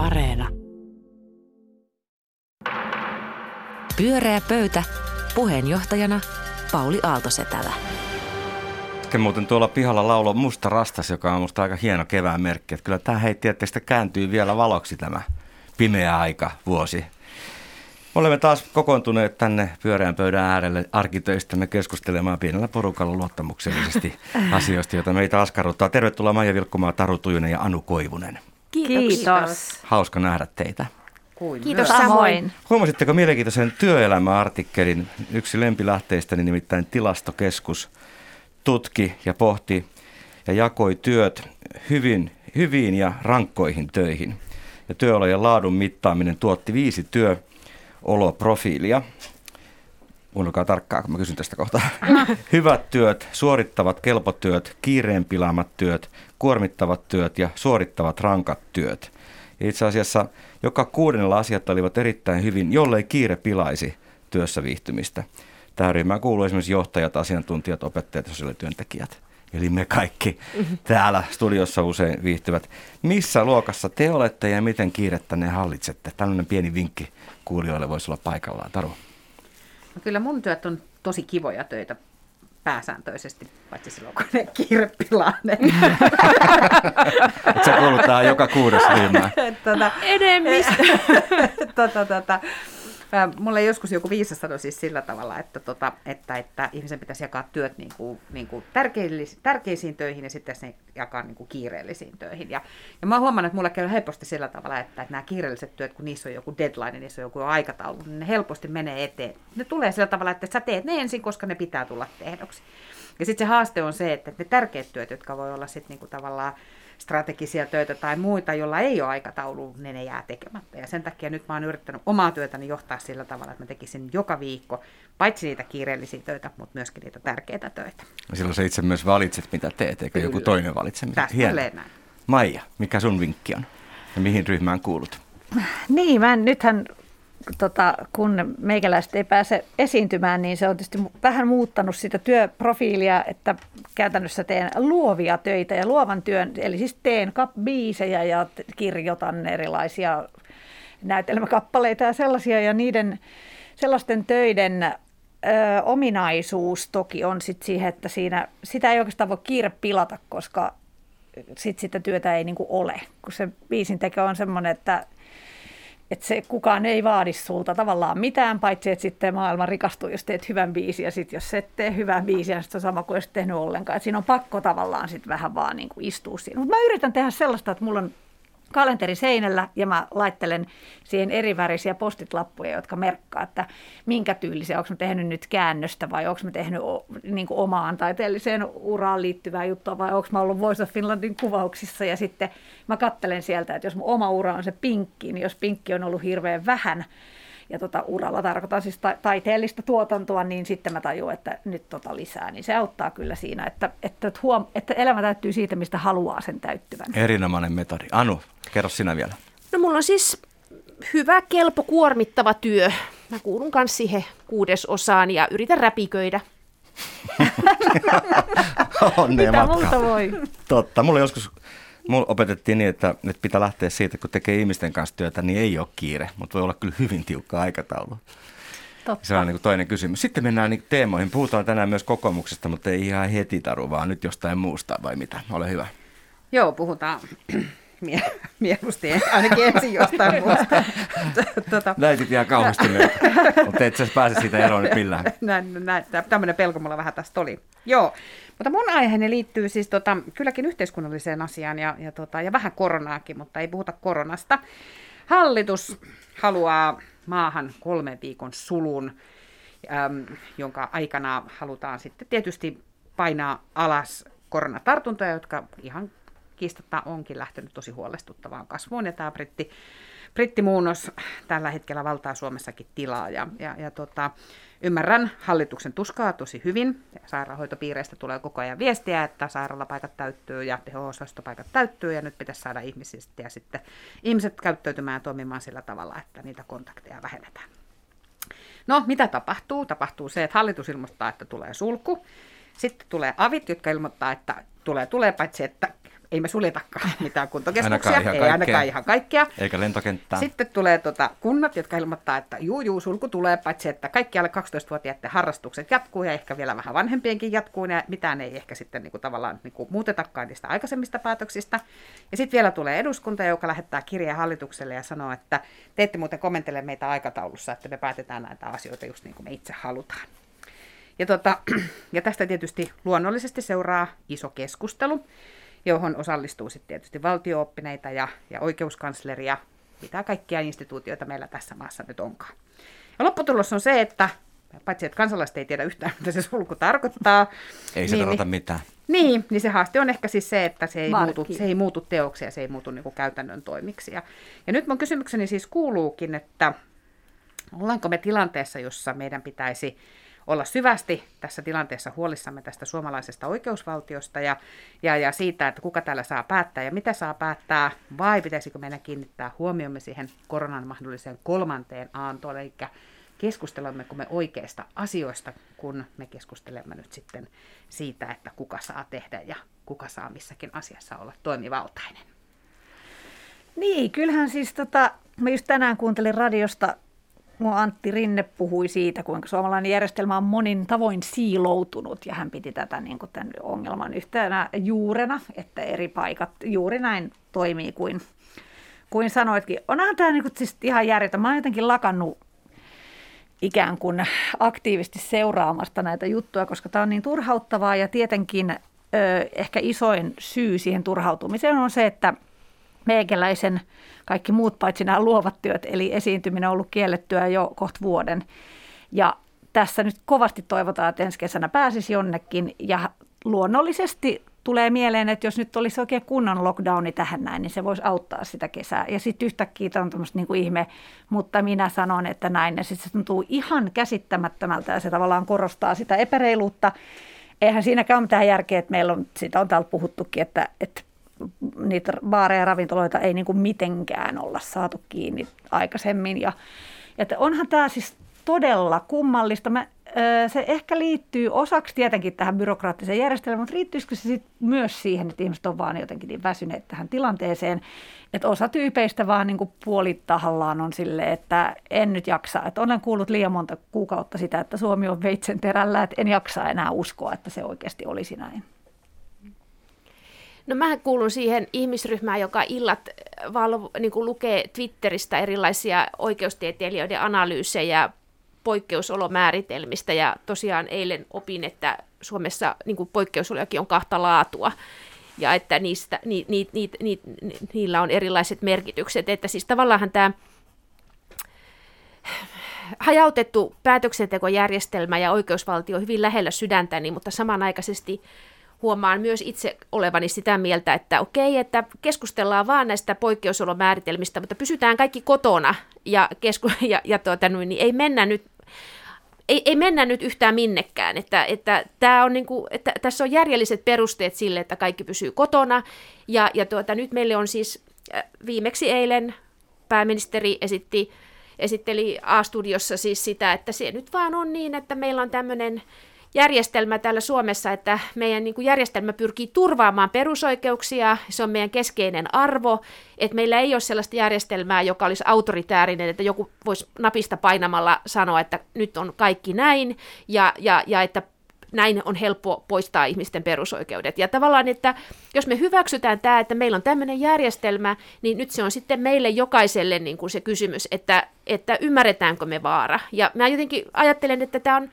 Areena. Pyöreä pöytä. Puheenjohtajana Pauli Aaltosetälä. Sitten muuten tuolla pihalla laulo Musta rastas, joka on musta aika hieno kevään merkki. Että kyllä tämä heitti, että sitä kääntyy vielä valoksi tämä pimeä aika vuosi. Olemme taas kokoontuneet tänne pyöreän pöydän äärelle arkitöistämme keskustelemaan pienellä porukalla luottamuksellisesti asioista, joita meitä askarruttaa. Tervetuloa Maija Vilkkumaa, Taru Tujunen ja Anu Koivunen. Kiitos. Hauska nähdä teitä. Kuin Kiitos myös. samoin. Huomasitteko mielenkiintoisen työelämäartikkelin? Yksi lempilähteistäni nimittäin tilastokeskus tutki ja pohti ja jakoi työt hyvin, hyviin ja rankkoihin töihin. Ja työolojen laadun mittaaminen tuotti viisi työoloprofiilia. Kuunnelkaa tarkkaan, kun mä kysyn tästä kohtaa. Hyvät työt, suorittavat kelpotyöt, kiireen pilaamat työt, kuormittavat työt ja suorittavat rankat työt. Itse asiassa joka kuudennella asiat olivat erittäin hyvin, jollei kiire pilaisi työssä viihtymistä. Tähän ryhmään kuuluu esimerkiksi johtajat, asiantuntijat, opettajat ja sosiaalityöntekijät. Eli me kaikki täällä studiossa usein viihtyvät. Missä luokassa te olette ja miten kiirettä ne hallitsette? Tällainen pieni vinkki kuulijoille voisi olla paikallaan. Taru. No kyllä mun työt on tosi kivoja töitä pääsääntöisesti, paitsi silloin kun ne kiire pilaa ne. se kuuluttaa joka kuudes ryhmään. Tota, Enemmistö. tota, tota, Mulle joskus joku viisas sanoi siis sillä tavalla, että, tota, että, että ihmisen pitäisi jakaa työt niin kuin, niin kuin tärkeisiin töihin ja sitten se jakaa niin kuin kiireellisiin töihin. Ja, ja mä oon huomannut, että mulle käy helposti sillä tavalla, että, että nämä kiireelliset työt, kun niissä on joku deadline, niissä on joku aikataulu, niin ne helposti menee eteen. Ne tulee sillä tavalla, että sä teet ne ensin, koska ne pitää tulla tehdoksi. Ja sitten se haaste on se, että ne tärkeät työt, jotka voi olla sitten niinku tavallaan strategisia töitä tai muita, jolla ei ole aikataulu, niin ne jää tekemättä. Ja sen takia nyt mä oon yrittänyt omaa työtäni johtaa sillä tavalla, että mä tekisin joka viikko paitsi niitä kiireellisiä töitä, mutta myöskin niitä tärkeitä töitä. Ja silloin sä itse myös valitset, mitä teet, eikä Kyllä. joku toinen valitse. Tästä näin. Maija, mikä sun vinkki on ja mihin ryhmään kuulut? Niin, mä en, nythän tota, kun meikäläiset ei pääse esiintymään, niin se on tietysti vähän muuttanut sitä työprofiilia, että käytännössä teen luovia töitä ja luovan työn, eli siis teen biisejä ja kirjoitan erilaisia näytelmäkappaleita ja sellaisia, ja niiden sellaisten töiden ö, ominaisuus toki on sit siihen, että siinä, sitä ei oikeastaan voi kiire pilata, koska sit sitä työtä ei niinku ole, kun se biisin teko on semmoinen, että että se kukaan ei vaadi sulta tavallaan mitään, paitsi että sitten maailma rikastuu, jos teet hyvän biisin, ja sitten jos et tee hyvää biisiä, niin se on sama kuin jos tehnyt ollenkaan. Et siinä on pakko tavallaan sitten vähän vaan niin kuin istua siinä. Mutta mä yritän tehdä sellaista, että mulla on kalenteri seinällä ja mä laittelen siihen erivärisiä postitlappuja, jotka merkkaa, että minkä tyylisiä, onko mä tehnyt nyt käännöstä vai onko mä tehnyt niin kuin omaan taiteelliseen uraan liittyvää juttua vai onko mä ollut Voice of Finlandin kuvauksissa. Ja sitten mä kattelen sieltä, että jos mun oma ura on se pinkki, niin jos pinkki on ollut hirveän vähän, ja tota, uralla tarkoitan siis ta- taiteellista tuotantoa, niin sitten mä tajuan, että nyt tota lisää. Niin se auttaa kyllä siinä, että, että, huom- että elämä täyttyy siitä, mistä haluaa sen täyttyvän. Erinomainen metodi. Anu, kerro sinä vielä. No mulla on siis hyvä, kelpo, kuormittava työ. Mä kuulun kanssa siihen kuudesosaan ja yritän räpiköidä. Onnea Mitä muuta voi? Totta. Mulla joskus Mulla opetettiin niin, että nyt pitää lähteä siitä, kun tekee ihmisten kanssa työtä, niin ei ole kiire, mutta voi olla kyllä hyvin tiukka aikataulu. Totta. Se on niin kuin toinen kysymys. Sitten mennään niin teemoihin. Puhutaan tänään myös kokoomuksesta, mutta ei ihan heti taru, vaan nyt jostain muusta vai mitä? Ole hyvä. Joo, puhutaan mie- mieluusti ainakin ensin jostain muusta. tuota. Näytit ihan kauhistuneet, mutta et sä pääse siitä eroon nyt millään. Näin, näin, tämmöinen pelko mulla vähän tästä oli. Joo, mutta mun aiheeni liittyy siis tota, kylläkin yhteiskunnalliseen asiaan ja, ja, tota, ja vähän koronaakin, mutta ei puhuta koronasta. Hallitus haluaa maahan kolmen viikon sulun, äm, jonka aikana halutaan sitten tietysti painaa alas koronatartuntoja, jotka ihan kiistatta onkin lähtenyt tosi huolestuttavaan kasvuun. Ja tämä britti, brittimuunnos tällä hetkellä valtaa Suomessakin tilaa. Ja, ja, ja tota, Ymmärrän hallituksen tuskaa tosi hyvin. Sairaanhoitopiireistä tulee koko ajan viestiä, että sairaalapaikat täyttyy ja teho-osastopaikat täyttyy ja nyt pitäisi saada ihmisistä ja sitten ihmiset käyttäytymään ja toimimaan sillä tavalla, että niitä kontakteja vähennetään. No, mitä tapahtuu? Tapahtuu se, että hallitus ilmoittaa, että tulee sulku. Sitten tulee avit, jotka ilmoittaa, että tulee, tulee, paitsi että ei me suljetakaan mitään kuntokeskuksia, Ainakaan ihan ei kaikkea. ainakaan ihan kaikkea. Eikä lentokenttää. Sitten tulee tota kunnat, jotka ilmoittaa, että juu, juu, sulku tulee, paitsi että kaikki alle 12-vuotiaiden harrastukset jatkuu ja ehkä vielä vähän vanhempienkin jatkuu ja mitään ei ehkä sitten niin kuin tavallaan niin kuin muutetakaan niistä aikaisemmista päätöksistä. Ja sitten vielä tulee eduskunta, joka lähettää kirjeen hallitukselle ja sanoo, että te ette muuten kommentele meitä aikataulussa, että me päätetään näitä asioita just niin kuin me itse halutaan. Ja, tota, ja tästä tietysti luonnollisesti seuraa iso keskustelu, johon osallistuu sitten tietysti valtiooppineita ja, ja oikeuskansleria, mitä kaikkia instituutioita meillä tässä maassa nyt onkaan. Ja lopputulos on se, että paitsi että kansalaiset ei tiedä yhtään, mitä se sulku tarkoittaa. Ei se niin, tarkoita niin, mitään. niin, niin se haaste on ehkä siis se, että se ei, Markki. muutu, se ei muutu teoksi ja se ei muutu niin kuin käytännön toimiksi. Ja, ja nyt mun kysymykseni siis kuuluukin, että ollaanko me tilanteessa, jossa meidän pitäisi olla syvästi tässä tilanteessa huolissamme tästä suomalaisesta oikeusvaltiosta ja, ja, ja siitä, että kuka täällä saa päättää ja mitä saa päättää, vai pitäisikö meidän kiinnittää huomiomme siihen koronan mahdolliseen kolmanteen aantoon, eli keskustelemmeko me oikeista asioista, kun me keskustelemme nyt sitten siitä, että kuka saa tehdä ja kuka saa missäkin asiassa olla toimivaltainen. Niin, kyllähän siis tota, mä just tänään kuuntelin radiosta, mun Antti Rinne puhui siitä, kuinka suomalainen järjestelmä on monin tavoin siiloutunut, ja hän piti tätä niin kuin tämän ongelman yhtenä juurena, että eri paikat juuri näin toimii kuin, kuin sanoitkin. Onhan tämä niin kuin, siis ihan järjetön. Mä oon jotenkin lakannut ikään kuin aktiivisesti seuraamasta näitä juttuja, koska tämä on niin turhauttavaa ja tietenkin ö, ehkä isoin syy siihen turhautumiseen on se, että meikäläisen kaikki muut paitsi nämä luovat työt, eli esiintyminen on ollut kiellettyä jo kohta vuoden. Ja tässä nyt kovasti toivotaan, että ensi kesänä pääsisi jonnekin ja luonnollisesti tulee mieleen, että jos nyt olisi oikein kunnon lockdowni tähän näin, niin se voisi auttaa sitä kesää. Ja sitten yhtäkkiä on tämmöistä niin ihme, mutta minä sanon, että näin. Ja sitten se tuntuu ihan käsittämättömältä ja se tavallaan korostaa sitä epäreiluutta. Eihän siinäkään ole mitään järkeä, että meillä on, siitä on täällä puhuttukin, että, että niitä baareja ja ravintoloita ei niin kuin mitenkään olla saatu kiinni aikaisemmin. Ja, että onhan tämä siis todella kummallista. Mä, se ehkä liittyy osaksi tietenkin tähän byrokraattiseen järjestelmään, mutta liittyisikö se sit myös siihen, että ihmiset on vaan jotenkin niin väsyneet tähän tilanteeseen, että osa tyypeistä vaan niin kuin puolitahallaan on silleen, että en nyt jaksa. Että olen kuullut liian monta kuukautta sitä, että Suomi on veitsen terällä, että en jaksa enää uskoa, että se oikeasti olisi näin. No mä kuulun siihen ihmisryhmään, joka illat valvo, niin kuin lukee Twitteristä erilaisia oikeustieteilijöiden analyysejä poikkeusolomääritelmistä ja tosiaan eilen opin, että Suomessa niin kuin poikkeusolojakin on kahta laatua ja että niistä, ni, ni, ni, ni, ni, niillä on erilaiset merkitykset. Että siis tavallaan tämä hajautettu päätöksentekojärjestelmä ja oikeusvaltio on hyvin lähellä sydäntäni, mutta samanaikaisesti huomaan myös itse olevani sitä mieltä, että okei, että keskustellaan vaan näistä poikkeusolomääritelmistä, mutta pysytään kaikki kotona ja, kesku- ja, ja tuota, niin ei mennä nyt ei, ei mennä nyt yhtään minnekään, että, että, tää on niinku, että tässä on järjelliset perusteet sille, että kaikki pysyy kotona, ja, ja tuota, nyt meille on siis äh, viimeksi eilen pääministeri esitti, esitteli A-studiossa siis sitä, että se nyt vaan on niin, että meillä on tämmöinen järjestelmä täällä Suomessa, että meidän niin kuin järjestelmä pyrkii turvaamaan perusoikeuksia, se on meidän keskeinen arvo, että meillä ei ole sellaista järjestelmää, joka olisi autoritäärinen, että joku voisi napista painamalla sanoa, että nyt on kaikki näin, ja, ja, ja että näin on helppo poistaa ihmisten perusoikeudet. Ja tavallaan, että jos me hyväksytään tämä, että meillä on tämmöinen järjestelmä, niin nyt se on sitten meille jokaiselle niin kuin se kysymys, että, että ymmärretäänkö me vaara. Ja mä jotenkin ajattelen, että tämä on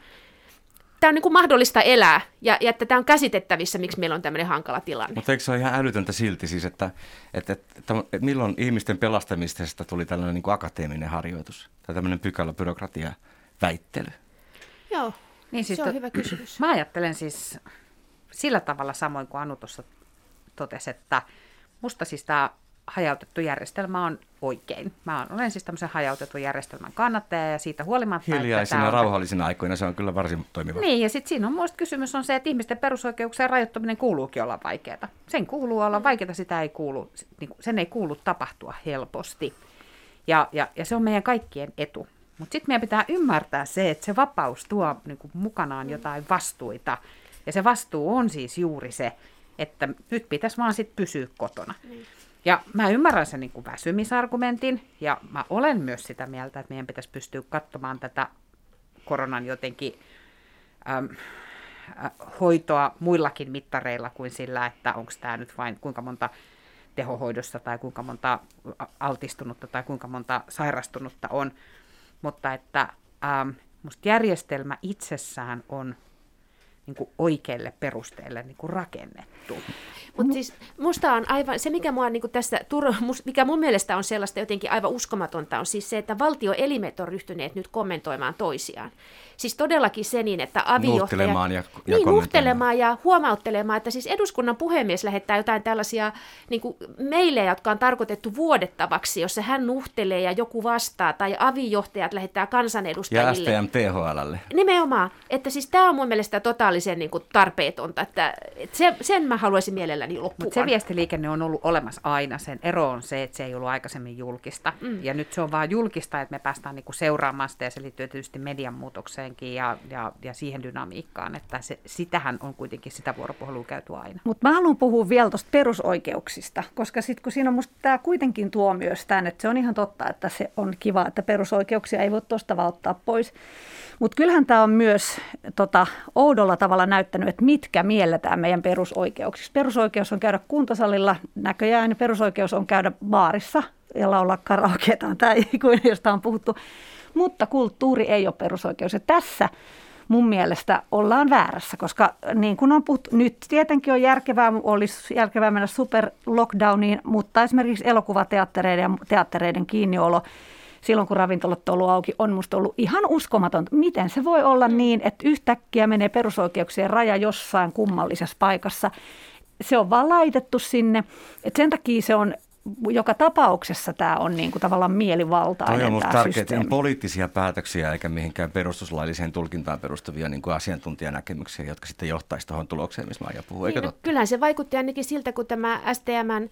tämä on niin kuin mahdollista elää ja, ja että tämä on käsitettävissä, miksi meillä on tämmöinen hankala tilanne. Mutta eikö se ole ihan älytöntä silti siis, että, että, että, että milloin ihmisten pelastamisesta tuli tällainen niin kuin akateeminen harjoitus tai tämmöinen pykälä byrokratia väittely? Joo, Niin siis se on to- hyvä kysymys. Mä ajattelen siis sillä tavalla samoin kuin Anu tuossa totesi, että musta siis tämä hajautettu järjestelmä on oikein. Mä olen siis tämmöisen hajautetun järjestelmän kannattaja ja siitä huolimatta, että Hiljaisina, on- rauhallisina aikoina se on kyllä varsin toimiva. Niin, ja sitten siinä on muista kysymys on se, että ihmisten perusoikeuksien rajoittaminen kuuluukin olla vaikeaa. Sen kuuluu olla vaikeaa, sitä ei kuulu, niin kuin- sen ei kuulu tapahtua helposti. Ja, ja, ja se on meidän kaikkien etu. Mutta sitten meidän pitää ymmärtää se, että se vapaus tuo niin kuin mukanaan jotain vastuita. Ja se vastuu on siis juuri se, että nyt pitäisi vaan sitten pysyä kotona. Niin. Ja mä ymmärrän sen niin kuin väsymisargumentin, ja mä olen myös sitä mieltä, että meidän pitäisi pystyä katsomaan tätä koronan jotenkin äm, äh, hoitoa muillakin mittareilla kuin sillä, että onko tämä nyt vain kuinka monta tehohoidossa tai kuinka monta altistunutta tai kuinka monta sairastunutta on. Mutta että ähm, musta järjestelmä itsessään on niin kuin oikeille perusteille niin kuin rakennettu. Mutta siis musta on aivan, se mikä, mua, niin tässä, mikä mun mielestä on sellaista jotenkin aivan uskomatonta, on siis se, että valtioelimet on ryhtyneet nyt kommentoimaan toisiaan. Siis todellakin se niin, että avijohtaja... Nuhtelemaan ja, ja Niin, nuhtelemaan ja huomauttelemaan, että siis eduskunnan puhemies lähettää jotain tällaisia niin kuin meilejä, jotka on tarkoitettu vuodettavaksi, jossa hän nuhtelee ja joku vastaa, tai avijohtajat lähettää kansanedustajille. Ja STM THLlle. Nimenomaan, että siis tämä on mun mielestä totaalisen niin kuin tarpeetonta, että, että se, sen mä haluaisin mielelläni loppuun. Mutta se viestiliikenne on ollut olemassa aina. Sen ero on se, että se ei ollut aikaisemmin julkista. Mm. Ja nyt se on vaan julkista, että me päästään niin kuin seuraamaan sitä, ja se liittyy tietysti median muutokseen ihmiseenkin ja, ja, ja siihen dynamiikkaan, että se, sitähän on kuitenkin sitä vuoropuhelua käyty aina. Mutta mä haluan puhua vielä tuosta perusoikeuksista, koska sitten kun siinä on musta tämä kuitenkin tuo myös tämän, että se on ihan totta, että se on kiva, että perusoikeuksia ei voi tuosta vaan ottaa pois. Mutta kyllähän tämä on myös tota, oudolla tavalla näyttänyt, että mitkä mielletään meidän perusoikeuksiksi. Perusoikeus on käydä kuntosalilla näköjään, perusoikeus on käydä baarissa ja laulaa karaokeeta, tai josta on puhuttu mutta kulttuuri ei ole perusoikeus. Ja tässä mun mielestä ollaan väärässä, koska niin kuin on puhuttu, nyt tietenkin on järkevää, olisi järkevää mennä super lockdowniin, mutta esimerkiksi elokuvateattereiden ja teattereiden kiinniolo silloin, kun ravintolat on ollut auki, on musta ollut ihan uskomatonta. Miten se voi olla niin, että yhtäkkiä menee perusoikeuksien raja jossain kummallisessa paikassa? Se on vaan laitettu sinne. Et sen takia se on joka tapauksessa tämä on niin kuin tavallaan mielivaltainen Toi on minusta tärkeää, on poliittisia päätöksiä eikä mihinkään perustuslailliseen tulkintaan perustuvia niin kuin asiantuntijanäkemyksiä, jotka sitten johtaisi tuohon tulokseen, missä Maija puhuu. Niin, no, kyllähän se vaikutti ainakin siltä, kun tämä STMn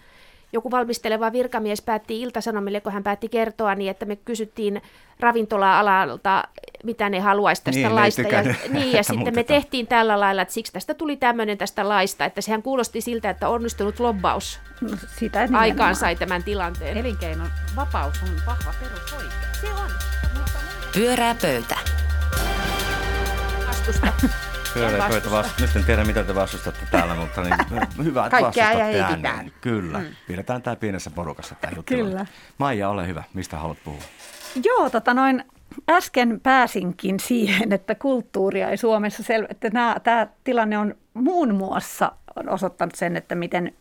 joku valmisteleva virkamies päätti Iltasanomille, kun hän päätti kertoa, niin että me kysyttiin ravintola-alalta, mitä ne haluaisi tästä niin, laista. Ja, niin, ja sitten me tehtiin tällä lailla, että siksi tästä tuli tämmöinen tästä laista, että sehän kuulosti siltä, että onnistunut lobbaus no, Sitä aikaan sai tämän tilanteen. Elinkeinon vapaus on vahva perusoikeus. Se on. Pyörää pöytä. Vastusta. Pyöreä pöytä vasta. Nyt en tiedä, mitä te vastustatte täällä, mutta niin, hyvä, että vastustatte ääneen. Kyllä. Mm. Pidetään tämä pienessä porukassa tämä juttu. Kyllä. Maija, ole hyvä. Mistä haluat puhua? Joo, tota noin, äsken pääsinkin siihen, että kulttuuria ei Suomessa sel- että nämä, tämä tilanne on muun muassa on osoittanut sen, että miten,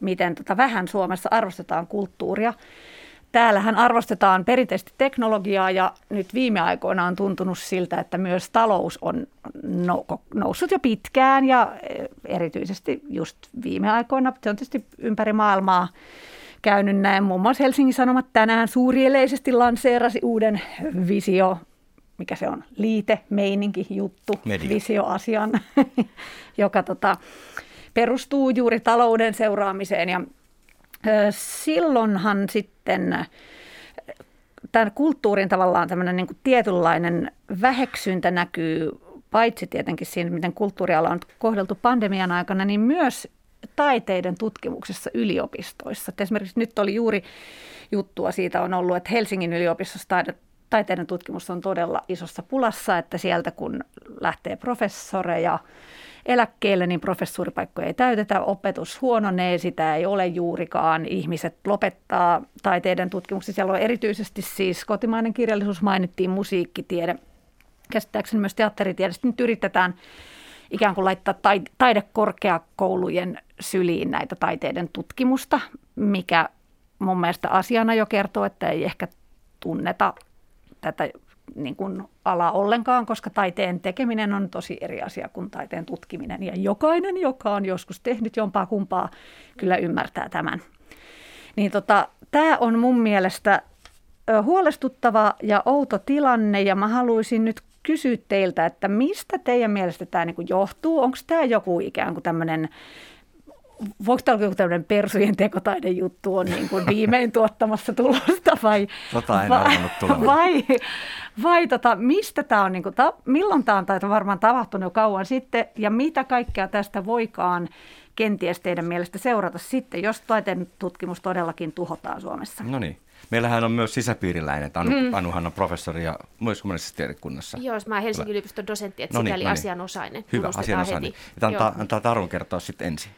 miten tota vähän Suomessa arvostetaan kulttuuria. Täällähän arvostetaan perinteisesti teknologiaa ja nyt viime aikoina on tuntunut siltä, että myös talous on noussut jo pitkään ja eh, erityisesti just viime aikoina. Se on tietysti ympäri maailmaa käynyt näin. Muun muassa Helsingin Sanomat tänään suurieleisesti lanseerasi uuden visio, mikä se on, liite, meininki, juttu, Media. visioasian, joka tota, perustuu juuri talouden seuraamiseen ja silloinhan sitten tämän kulttuurin tavallaan tämmöinen niin tietynlainen väheksyntä näkyy paitsi tietenkin siinä, miten kulttuuriala on kohdeltu pandemian aikana, niin myös taiteiden tutkimuksessa yliopistoissa. Et esimerkiksi nyt oli juuri juttua siitä on ollut, että Helsingin yliopistossa taide, taiteiden tutkimus on todella isossa pulassa, että sieltä kun lähtee professoreja eläkkeelle, niin professuuripaikkoja ei täytetä, opetus huononee, sitä ei ole juurikaan, ihmiset lopettaa taiteiden tutkimuksessa. Siellä on erityisesti siis kotimainen kirjallisuus mainittiin, musiikkitiede, käsittääkseni myös teatteritiede. Sitten nyt yritetään ikään kuin laittaa taidekorkeakoulujen syliin näitä taiteiden tutkimusta, mikä mun mielestä asiana jo kertoo, että ei ehkä tunneta tätä niin kuin ala ollenkaan, koska taiteen tekeminen on tosi eri asia kuin taiteen tutkiminen. Ja jokainen, joka on joskus tehnyt jompaa kumpaa, kyllä ymmärtää tämän. Niin tota, tämä on mun mielestä huolestuttava ja outo tilanne ja mä haluaisin nyt kysyä teiltä, että mistä teidän mielestä tämä niin johtuu? Onko tämä joku ikään kuin tämmöinen voiko tämä olla joku tämmöinen persujen tekotaidejuttu on niin kuin viimein tuottamassa tulosta vai, Tota en vai, vai, vai tota, mistä tämä on, niin kuin, ta, milloin tämä on tai varmaan tapahtunut jo kauan sitten ja mitä kaikkea tästä voikaan kenties teidän mielestä seurata sitten, jos taiteen tutkimus todellakin tuhotaan Suomessa? No niin. Meillähän on myös sisäpiiriläinen. Anu, mm. Anuhan on professori ja myös humanistisessa tiedekunnassa. Joo, mä oon Helsingin yliopiston dosentti, että No niin, sikäli no niin. asianosainen. Hyvä, asianosainen. heti. Että antaa, antaa Tarun kertoa sitten ensin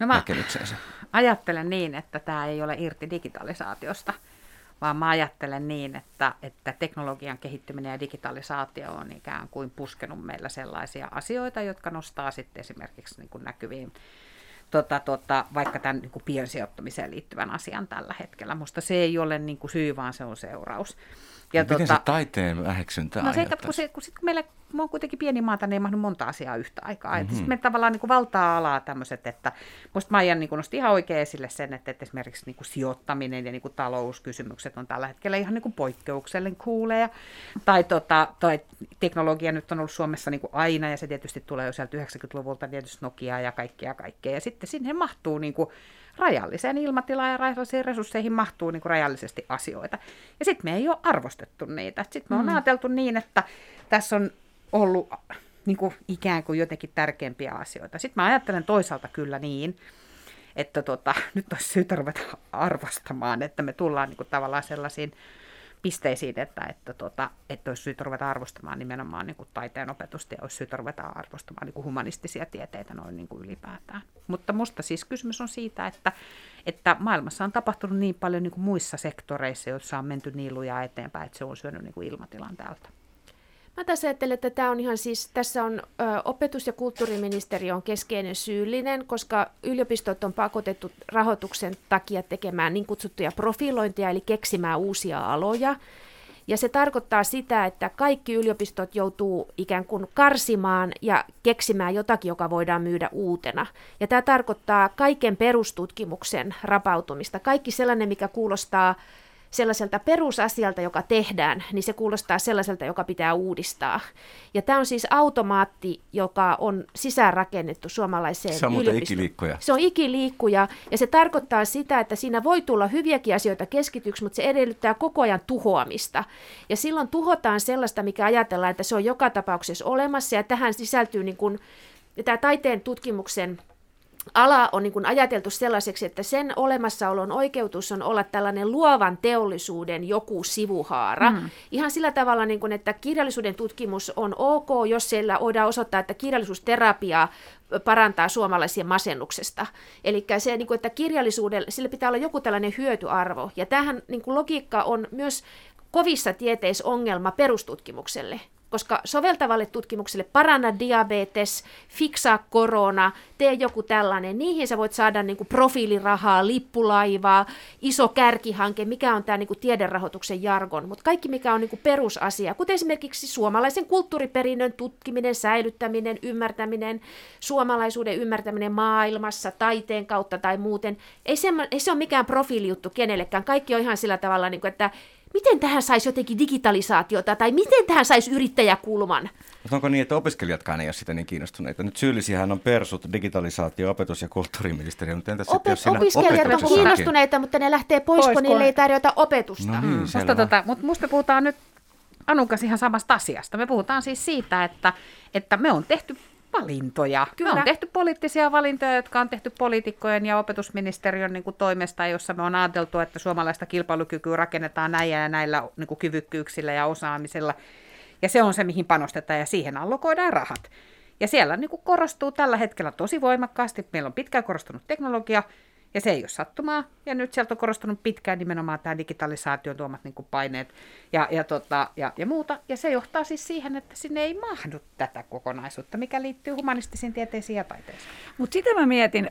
No mä näkemyksensä. ajattelen niin, että tämä ei ole irti digitalisaatiosta, vaan mä ajattelen niin, että, että teknologian kehittyminen ja digitalisaatio on ikään kuin puskenut meillä sellaisia asioita, jotka nostaa sitten esimerkiksi niin kuin näkyviin tota, tota, vaikka tämän niin kuin piensijoittamiseen liittyvän asian tällä hetkellä. Musta se ei ole niin kuin syy, vaan se on seuraus. Ja Miten se taiteen väheksyntä No se, kun, aiheuttaisi? se, kun, sit, kun meillä me on kuitenkin pieni maata, niin ei mahdu monta asiaa yhtä aikaa. Mm-hmm. Sitten me tavallaan niin kuin valtaa alaa tämmöiset, että musta Maija niin nosti ihan oikein esille sen, että, että esimerkiksi niin kuin sijoittaminen ja niin kuin talouskysymykset on tällä hetkellä ihan niin kuin poikkeuksellinen kuuleja. Tai, tota, tai teknologia nyt on ollut Suomessa niin kuin aina ja se tietysti tulee jo sieltä 90-luvulta tietysti Nokia ja kaikkea kaikkea. Ja sitten sinne mahtuu niin kuin rajalliseen ilmatilaan ja rajallisiin resursseihin mahtuu niin kuin rajallisesti asioita. Ja sitten me ei ole arvostettu niitä. Sitten me on ajateltu niin, että tässä on ollut niin kuin ikään kuin jotenkin tärkeämpiä asioita. Sitten mä ajattelen toisaalta kyllä niin, että tota, nyt olisi syytä ruveta arvostamaan, että me tullaan niin kuin tavallaan sellaisiin pisteisiin, että, että, tota, että olisi syytä ruveta arvostamaan nimenomaan niin kuin taiteen opetusta ja olisi syytä ruveta arvostamaan niin kuin humanistisia tieteitä noin niin kuin ylipäätään. Mutta musta siis kysymys on siitä, että, että maailmassa on tapahtunut niin paljon niin kuin muissa sektoreissa, joissa on menty niin lujaa eteenpäin, että se on syönyt niin kuin ilmatilan täältä. Mä tässä ajattelen, että tämä on ihan siis, tässä on ö, opetus- ja kulttuuriministeriö on keskeinen syyllinen, koska yliopistot on pakotettu rahoituksen takia tekemään niin kutsuttuja profilointeja, eli keksimään uusia aloja. Ja se tarkoittaa sitä, että kaikki yliopistot joutuu ikään kuin karsimaan ja keksimään jotakin, joka voidaan myydä uutena. Ja tämä tarkoittaa kaiken perustutkimuksen rapautumista. Kaikki sellainen, mikä kuulostaa sellaiselta perusasialta, joka tehdään, niin se kuulostaa sellaiselta, joka pitää uudistaa. Ja tämä on siis automaatti, joka on sisäänrakennettu suomalaiseen Se on ikiliikkuja. Se on ikiliikkuja ja se tarkoittaa sitä, että siinä voi tulla hyviäkin asioita keskityksi, mutta se edellyttää koko ajan tuhoamista. Ja silloin tuhotaan sellaista, mikä ajatellaan, että se on joka tapauksessa olemassa ja tähän sisältyy niin kuin, tämä taiteen tutkimuksen ala on niin kuin ajateltu sellaiseksi, että sen olemassaolon oikeutus on olla tällainen luovan teollisuuden joku sivuhaara. Mm. Ihan sillä tavalla, niin kuin, että kirjallisuuden tutkimus on ok, jos siellä voidaan osoittaa, että kirjallisuusterapia parantaa suomalaisia masennuksesta. Eli se, niin kuin, että kirjallisuudelle, sillä pitää olla joku tällainen hyötyarvo. Ja tähän niin kuin logiikka on myös kovissa tieteissä ongelma perustutkimukselle koska soveltavalle tutkimukselle paranna diabetes, fiksaa korona, tee joku tällainen, niihin sä voit saada niin kuin profiilirahaa, lippulaivaa, iso kärkihanke, mikä on tämä niin kuin tiederahoituksen jargon, mutta kaikki mikä on niin kuin perusasia, kuten esimerkiksi suomalaisen kulttuuriperinnön tutkiminen, säilyttäminen, ymmärtäminen, suomalaisuuden ymmärtäminen maailmassa, taiteen kautta tai muuten, ei se, ei se ole mikään profiilijuttu kenellekään, kaikki on ihan sillä tavalla, niin kuin, että miten tähän saisi jotenkin digitalisaatiota tai miten tähän saisi yrittäjäkulman. Mutta onko niin, että opiskelijatkaan ei ole sitä niin kiinnostuneita? Nyt syyllisiähän on persut, digitalisaatio, opetus- ja kulttuuriministeriö, mutta entäs sitten, Opet- jos siinä opiskelijat on kiinnostuneita, mutta ne lähtee pois, Pois, kun niille ei tarjota opetusta. No niin, Musta, selvä. tota, mutta musta me puhutaan nyt Anukas ihan samasta asiasta. Me puhutaan siis siitä, että, että me on tehty valintoja. Kyllä. Me on tehty poliittisia valintoja, jotka on tehty poliitikkojen ja opetusministeriön niin kuin, toimesta, jossa me on ajateltu, että suomalaista kilpailukykyä rakennetaan näillä ja näillä niin kuin, kyvykkyyksillä ja osaamisella. Ja se on se, mihin panostetaan ja siihen allokoidaan rahat. Ja siellä niin kuin, korostuu tällä hetkellä tosi voimakkaasti. Meillä on pitkään korostunut teknologia, ja se ei ole sattumaa. Ja nyt sieltä on korostunut pitkään nimenomaan tämä digitalisaation tuomat niin paineet ja, ja, tota, ja, ja muuta. Ja se johtaa siis siihen, että sinne ei mahdu tätä kokonaisuutta, mikä liittyy humanistisiin tieteisiin ja taiteeseen. Mutta sitä mä mietin,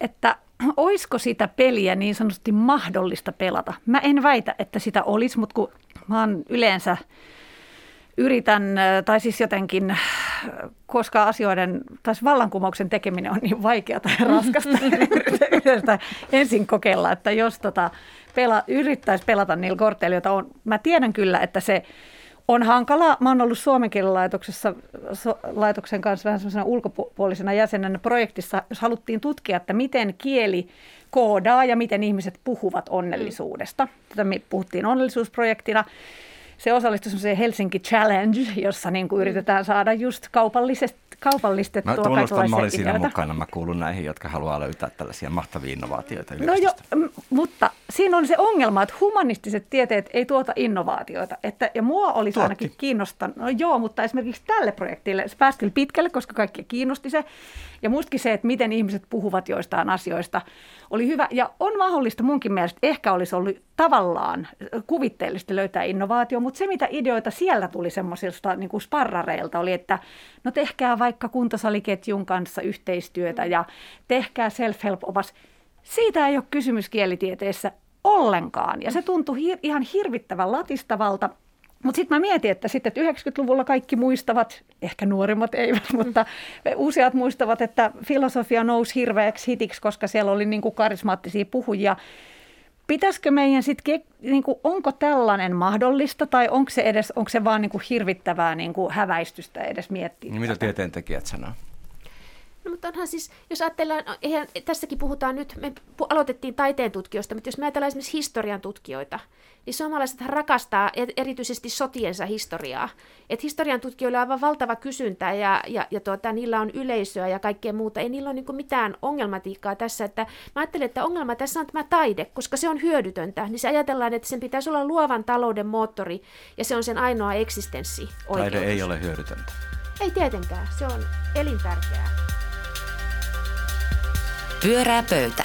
että olisiko sitä peliä niin sanotusti mahdollista pelata. Mä en väitä, että sitä olisi, mutta kun mä oon yleensä yritän, äh, tai siis jotenkin, äh, koska asioiden, tai siis vallankumouksen tekeminen on niin vaikeaa ja raskasta, yritän ensin kokeilla, että jos tota pela, yrittäisi pelata niillä korteilla, joita on, mä tiedän kyllä, että se on hankala. Mä oon ollut Suomen laitoksessa, so, laitoksen kanssa vähän semmoisena ulkopuolisena jäsenenä projektissa, jos haluttiin tutkia, että miten kieli koodaa ja miten ihmiset puhuvat onnellisuudesta. Tätä me puhuttiin onnellisuusprojektina. Se osallistui semmoiseen Helsinki Challenge, jossa niin kuin yritetään saada just kaupallisesti kaupallistettua Mä tunnustan, mä olin ideoita. siinä mukana. Mä kuulun näihin, jotka haluaa löytää tällaisia mahtavia innovaatioita No jo, mutta siinä on se ongelma, että humanistiset tieteet ei tuota innovaatioita. Että, ja mua olisi Tuotti. ainakin kiinnostanut, no joo, mutta esimerkiksi tälle projektille se kyllä pitkälle, koska kaikki kiinnosti se. Ja mustakin se, että miten ihmiset puhuvat joistain asioista, oli hyvä. Ja on mahdollista munkin mielestä, ehkä olisi ollut tavallaan kuvitteellisesti löytää innovaatio, mutta se mitä ideoita siellä tuli semmoisilta niin kuin sparrareilta oli, että no tehkää vaikka kuntosaliketjun kanssa yhteistyötä ja tehkää self-help-opas. Siitä ei ole kysymys kielitieteessä ollenkaan. Ja se tuntui hir- ihan hirvittävän latistavalta. Mutta sitten mä mietin, että sitten että 90-luvulla kaikki muistavat, ehkä nuorimmat eivät, mutta useat muistavat, että filosofia nousi hirveäksi hitiksi, koska siellä oli niin kuin karismaattisia puhujia. Pitäisikö meidän sitten, niin onko tällainen mahdollista tai onko se, edes, onko se vaan niin kuin hirvittävää niin kuin häväistystä edes miettiä? Niin mitä tieteentekijät sanoo? No, mutta onhan siis, jos ajatellaan, no, eihän, tässäkin puhutaan nyt, me aloitettiin taiteen tutkijoista, mutta jos me ajatellaan esimerkiksi historian tutkijoita, niin suomalaiset rakastaa erityisesti sotiensa historiaa. Et historian tutkijoilla on aivan valtava kysyntä ja, ja, ja tuota, niillä on yleisöä ja kaikkea muuta. Ei niillä ole niin mitään ongelmatiikkaa tässä. Että mä ajattelen, että ongelma tässä on tämä taide, koska se on hyödytöntä. Niin se ajatellaan, että sen pitäisi olla luovan talouden moottori ja se on sen ainoa eksistenssi. Taide ei ole hyödytöntä. Ei tietenkään, se on elintärkeää. Pyörää pöytä.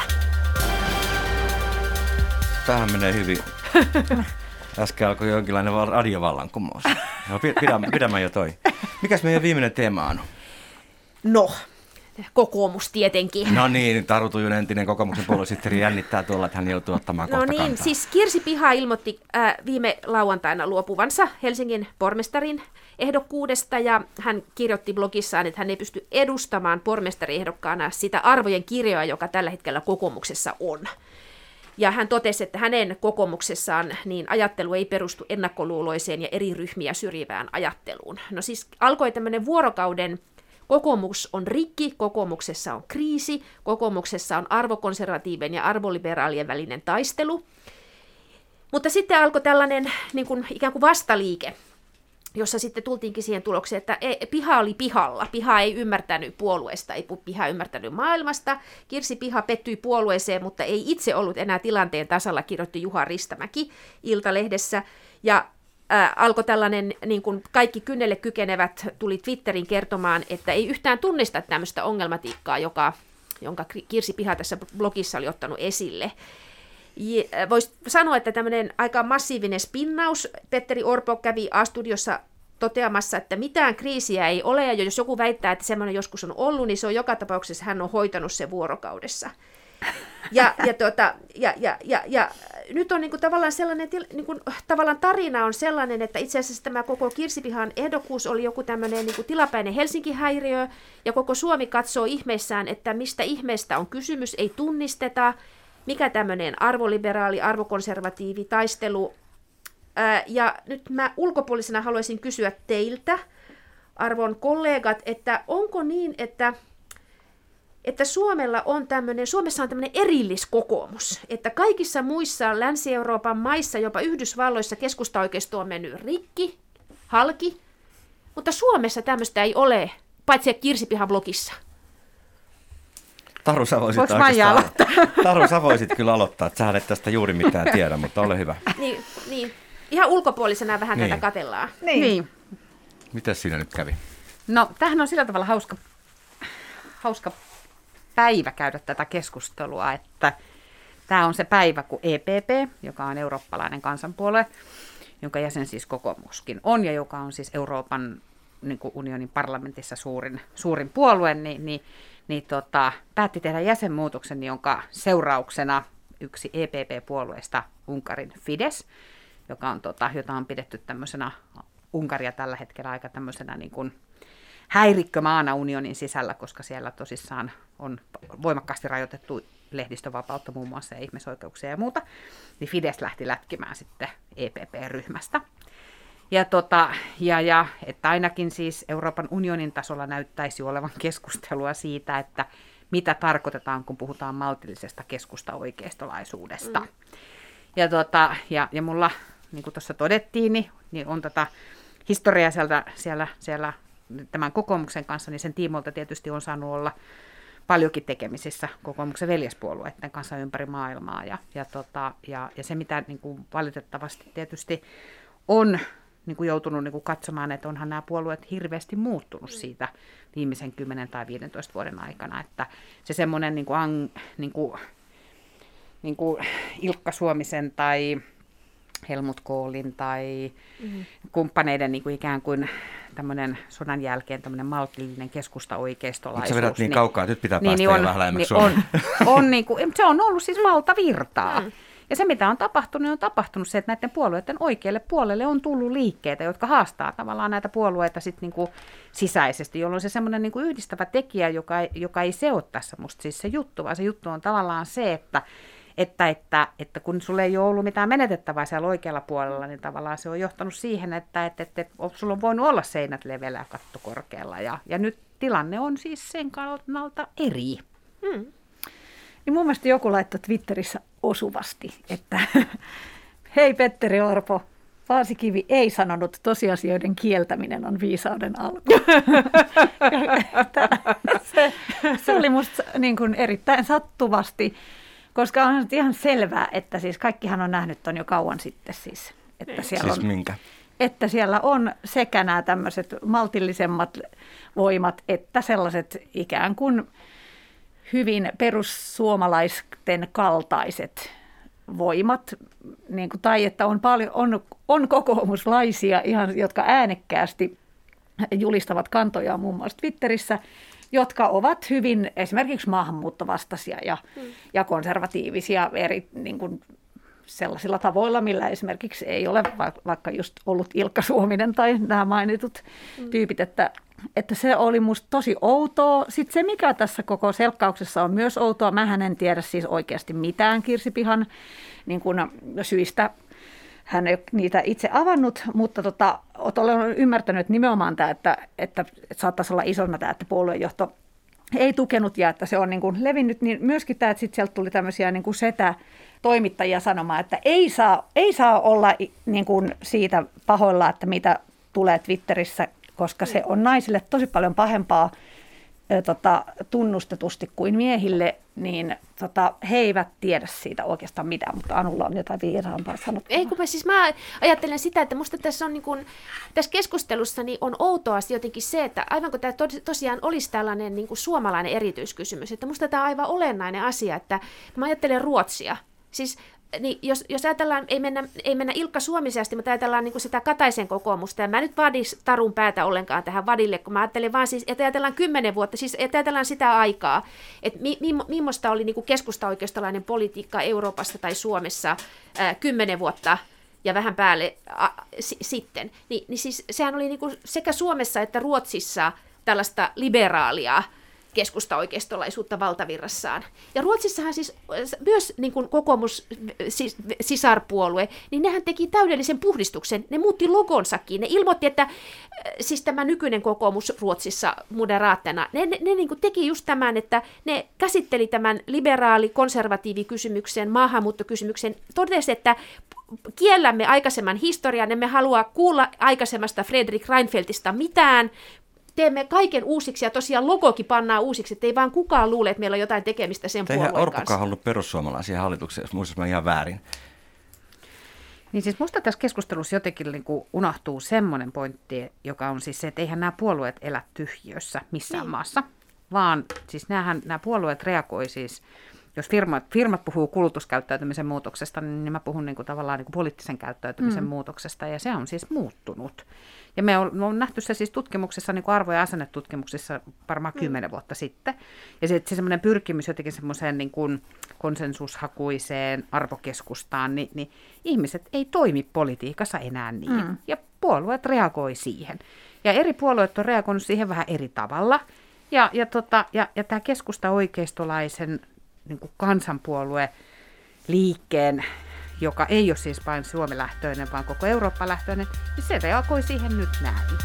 Tähän menee hyvin. Äsken alkoi jonkinlainen val- radiovallankumous. No, pi- pidä, pidämään jo toi. Mikäs meidän viimeinen teema on? No, kokoomus tietenkin. No niin, Taru Tujunen, entinen kokoomuksen puoluesihteeri jännittää tuolla, että hän joutuu ottamaan No niin, kantaa. siis Kirsi Piha ilmoitti äh, viime lauantaina luopuvansa Helsingin pormestarin ehdokkuudesta ja hän kirjoitti blogissaan, että hän ei pysty edustamaan pormestariehdokkaana sitä arvojen kirjoa, joka tällä hetkellä kokoomuksessa on. Ja hän totesi, että hänen kokoomuksessaan niin ajattelu ei perustu ennakkoluuloiseen ja eri ryhmiä syrjivään ajatteluun. No siis alkoi tämmöinen vuorokauden kokoomus on rikki, kokoomuksessa on kriisi, kokoomuksessa on arvokonservatiivien ja arvoliberaalien välinen taistelu. Mutta sitten alkoi tällainen niin kuin, ikään kuin vastaliike, jossa sitten tultiinkin siihen tulokseen, että piha oli pihalla. Piha ei ymmärtänyt puolueesta, ei piha ymmärtänyt maailmasta. Kirsi Piha pettyi puolueeseen, mutta ei itse ollut enää tilanteen tasalla, kirjoitti Juha Ristamäki Iltalehdessä. Ja ää, alkoi tällainen, niin kuin kaikki kynnelle kykenevät tuli Twitterin kertomaan, että ei yhtään tunnista tämmöistä ongelmatiikkaa, joka, jonka Kirsi Piha tässä blogissa oli ottanut esille. Voisi sanoa, että tämmöinen aika massiivinen spinnaus. Petteri Orpo kävi A-studiossa toteamassa, että mitään kriisiä ei ole, ja jos joku väittää, että semmoinen joskus on ollut, niin se on joka tapauksessa, hän on hoitanut sen vuorokaudessa. Ja, ja, tuota, ja, ja, ja, ja nyt on niinku tavallaan sellainen, niinku, tavallaan tarina on sellainen, että itse asiassa tämä koko Kirsipihan ehdokkuus oli joku tämmöinen niinku tilapäinen Helsinki-häiriö, ja koko Suomi katsoo ihmeissään, että mistä ihmeestä on kysymys, ei tunnisteta, mikä tämmöinen arvoliberaali, arvokonservatiivi taistelu. Ää, ja nyt mä ulkopuolisena haluaisin kysyä teiltä, arvon kollegat, että onko niin, että että Suomella on tämmöinen, Suomessa on tämmöinen erilliskokoomus, että kaikissa muissa Länsi-Euroopan maissa, jopa Yhdysvalloissa keskustaoikeisto on mennyt rikki, halki, mutta Suomessa tämmöistä ei ole, paitsi Kirsipihan blogissa. Taru, sä voisit Voinko Maija aloittaa? Taru, sä voisit kyllä aloittaa, että sä et tästä juuri mitään tiedä, mutta ole hyvä. Niin, niin. Ihan ulkopuolisena vähän Niin. tätä katellaan. Niin. niin. Mitäs siinä nyt kävi? No, tämähän on sillä tavalla hauska, hauska päivä käydä tätä keskustelua, että tämä on se päivä, kun EPP, joka on eurooppalainen kansanpuolue, jonka jäsen siis kokoomuskin on, ja joka on siis Euroopan niin kuin unionin parlamentissa suurin, suurin puolue, niin, niin, niin tota, päätti tehdä jäsenmuutoksen, jonka seurauksena yksi EPP-puolueesta Unkarin Fides, joka on, tota, jota on pidetty tämmöisenä Unkaria tällä hetkellä aika tämmöisenä niin kuin häirikkömaana unionin sisällä, koska siellä tosissaan on voimakkaasti rajoitettu lehdistövapautta muun muassa ja ihmisoikeuksia ja muuta, niin Fides lähti lätkimään sitten EPP-ryhmästä. Ja, tota, ja, ja että ainakin siis Euroopan unionin tasolla näyttäisi olevan keskustelua siitä, että mitä tarkoitetaan, kun puhutaan maltillisesta keskusta-oikeistolaisuudesta. Mm. Ja, tota, ja, ja mulla, niin kuin tuossa todettiin, niin, niin on tota historiaa siellä, siellä, siellä tämän kokoomuksen kanssa, niin sen tiimoilta tietysti on saanut olla paljonkin tekemisissä kokoomuksen veljespuolueiden kanssa ympäri maailmaa. Ja, ja, tota, ja, ja se, mitä niin kuin valitettavasti tietysti on niin kuin joutunut niin kuin katsomaan, että onhan nämä puolueet hirveästi muuttunut siitä viimeisen 10 tai 15 vuoden aikana. Että se semmoinen niin kuin, niin kuin, niin kuin Ilkka Suomisen tai Helmut Koolin tai mm-hmm. kumppaneiden niin kuin ikään kuin tämmöinen sodan jälkeen tämmöinen maltillinen keskusta oikeistolaisuus. Sä vedät niin, niin kaukaa, nyt pitää niin, päästä niin on, vähän niin on, on niin kuin, se on ollut siis valtavirtaa. Mm. Ja se, mitä on tapahtunut, on tapahtunut se, että näiden puolueiden oikealle puolelle on tullut liikkeitä, jotka haastaa tavallaan näitä puolueita sit niinku sisäisesti, jolloin se semmoinen niinku yhdistävä tekijä, joka ei, joka ei se ole tässä musta siis se juttu, vaan se juttu on tavallaan se, että että, että, että kun sulla ei ole ollut mitään menetettävää siellä oikealla puolella, niin tavallaan se on johtanut siihen, että, että, että, että sulla on voinut olla seinät leveällä ja katto korkealla. Ja, ja nyt tilanne on siis sen kannalta eri. Hmm. Niin mun mielestä joku laittoi Twitterissä osuvasti, että hei Petteri Orpo, Paasikivi ei sanonut, tosiasioiden kieltäminen on viisauden alku. se, se oli musta niin kuin erittäin sattuvasti koska on ihan selvää, että siis kaikkihan on nähnyt ton jo kauan sitten siis. Että niin. siellä siis on, minkä? Että siellä on sekä nämä tämmöiset maltillisemmat voimat, että sellaiset ikään kuin hyvin perussuomalaisten kaltaiset voimat, niin kuin, tai että on, paljon, on, on kokoomuslaisia, ihan, jotka äänekkäästi julistavat kantojaan muun muassa Twitterissä, jotka ovat hyvin esimerkiksi maahanmuuttovastaisia ja, mm. ja konservatiivisia eri niin kuin, sellaisilla tavoilla, millä esimerkiksi ei ole vaikka just ollut Ilkka Suominen tai nämä mainitut mm. tyypit, että, että se oli musta tosi outoa. Sitten se, mikä tässä koko selkkauksessa on myös outoa, mä en tiedä siis oikeasti mitään Kirsipihan niin kuin syistä hän ei niitä itse avannut, mutta tota, olen ymmärtänyt että nimenomaan tämä, että, että, että saattaisi olla isona tämä, että puoluejohto ei tukenut ja että se on niin kuin levinnyt, niin myöskin tämä, että sitten sieltä tuli tämmöisiä niin kuin setä toimittajia sanomaan, että ei saa, ei saa olla niin kuin siitä pahoilla, että mitä tulee Twitterissä, koska se on naisille tosi paljon pahempaa tota, tunnustetusti kuin miehille, niin tota, he eivät tiedä siitä oikeastaan mitään, mutta Anulla on jotain viisaampaa sanottavaa. Ei kun mä, siis mä ajattelen sitä, että musta tässä, on niin kun, tässä keskustelussa niin on outoa jotenkin se, että aivan kun tämä tosiaan olisi tällainen niin suomalainen erityiskysymys, että musta tämä on aivan olennainen asia, että mä ajattelen Ruotsia, Siis niin jos, jos ajatellaan, ei mennä, ei mennä Ilkka Suomisesti, mutta ajatellaan niin sitä Kataisen kokoomusta, ja mä nyt vadis tarun päätä ollenkaan tähän vadille, kun mä ajattelen vaan siis, että ajatellaan kymmenen vuotta, siis että ajatellaan sitä aikaa, että mi, mi, millaista oli niin keskusta-oikeistolainen politiikka Euroopassa tai Suomessa ää, kymmenen vuotta ja vähän päälle a, s, sitten, Ni, niin siis sehän oli niin sekä Suomessa että Ruotsissa tällaista liberaalia, keskusta-oikeistolaisuutta valtavirrassaan. Ja Ruotsissahan siis myös niin kuin kokoomus, siis, sisarpuolue, niin nehän teki täydellisen puhdistuksen. Ne muutti logonsakin. Ne ilmoitti, että äh, siis tämä nykyinen kokoomus Ruotsissa moderaattina, ne, ne, ne niin kuin teki just tämän, että ne käsitteli tämän liberaali-konservatiivikysymyksen, maahanmuuttokysymyksen, totesi, että kiellämme aikaisemman historian, emme halua kuulla aikaisemmasta Fredrik Reinfeldtista mitään, teemme kaiken uusiksi ja tosiaan logokin pannaan uusiksi, että ei vaan kukaan luule, että meillä on jotain tekemistä sen Eihän puolueen Orpokaan kanssa. halunnut perussuomalaisia hallituksia, jos muistan ihan väärin. Niin siis musta tässä keskustelussa jotenkin niin kuin unohtuu semmoinen pointti, joka on siis se, että eihän nämä puolueet elä tyhjössä missään niin. maassa, vaan siis näähän, nämä puolueet reagoi siis jos firmat, firmat puhuu kulutuskäyttäytymisen muutoksesta, niin mä puhun niin kuin tavallaan niin kuin poliittisen käyttäytymisen mm. muutoksesta, ja se on siis muuttunut. Ja me on, me on nähty se siis tutkimuksessa, niin kuin arvo- ja asennetutkimuksissa varmaan mm. kymmenen vuotta sitten. Ja se, se semmoinen pyrkimys jotenkin semmoiseen niin kuin konsensushakuiseen arvokeskustaan, niin, niin ihmiset ei toimi politiikassa enää niin. Mm. Ja puolueet reagoi siihen. Ja eri puolueet on reagoinut siihen vähän eri tavalla. Ja, ja, tota, ja, ja tämä keskusta oikeistolaisen niin kuin kansanpuolue liikkeen joka ei ole siis vain Suomi-lähtöinen, vaan koko Eurooppa-lähtöinen, niin se reagoi siihen nyt näin.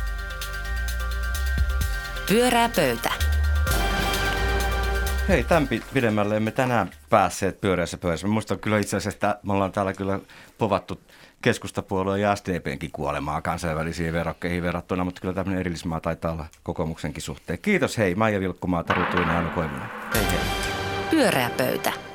Pyörää pöytä. Hei, tämän pidemmälle emme tänään päässeet pyöreässä pöydässä. Mä muistan kyllä itse asiassa, että me ollaan täällä kyllä povattu keskustapuolueen ja SDPnkin kuolemaa kansainvälisiin verokkeihin verrattuna, mutta kyllä tämmöinen erillismaa taitaa olla kokoomuksenkin suhteen. Kiitos hei, Maija Vilkkumaa, Taru Tuinen ja Anu Koivunen. Hei hei. Pyörää pöytä.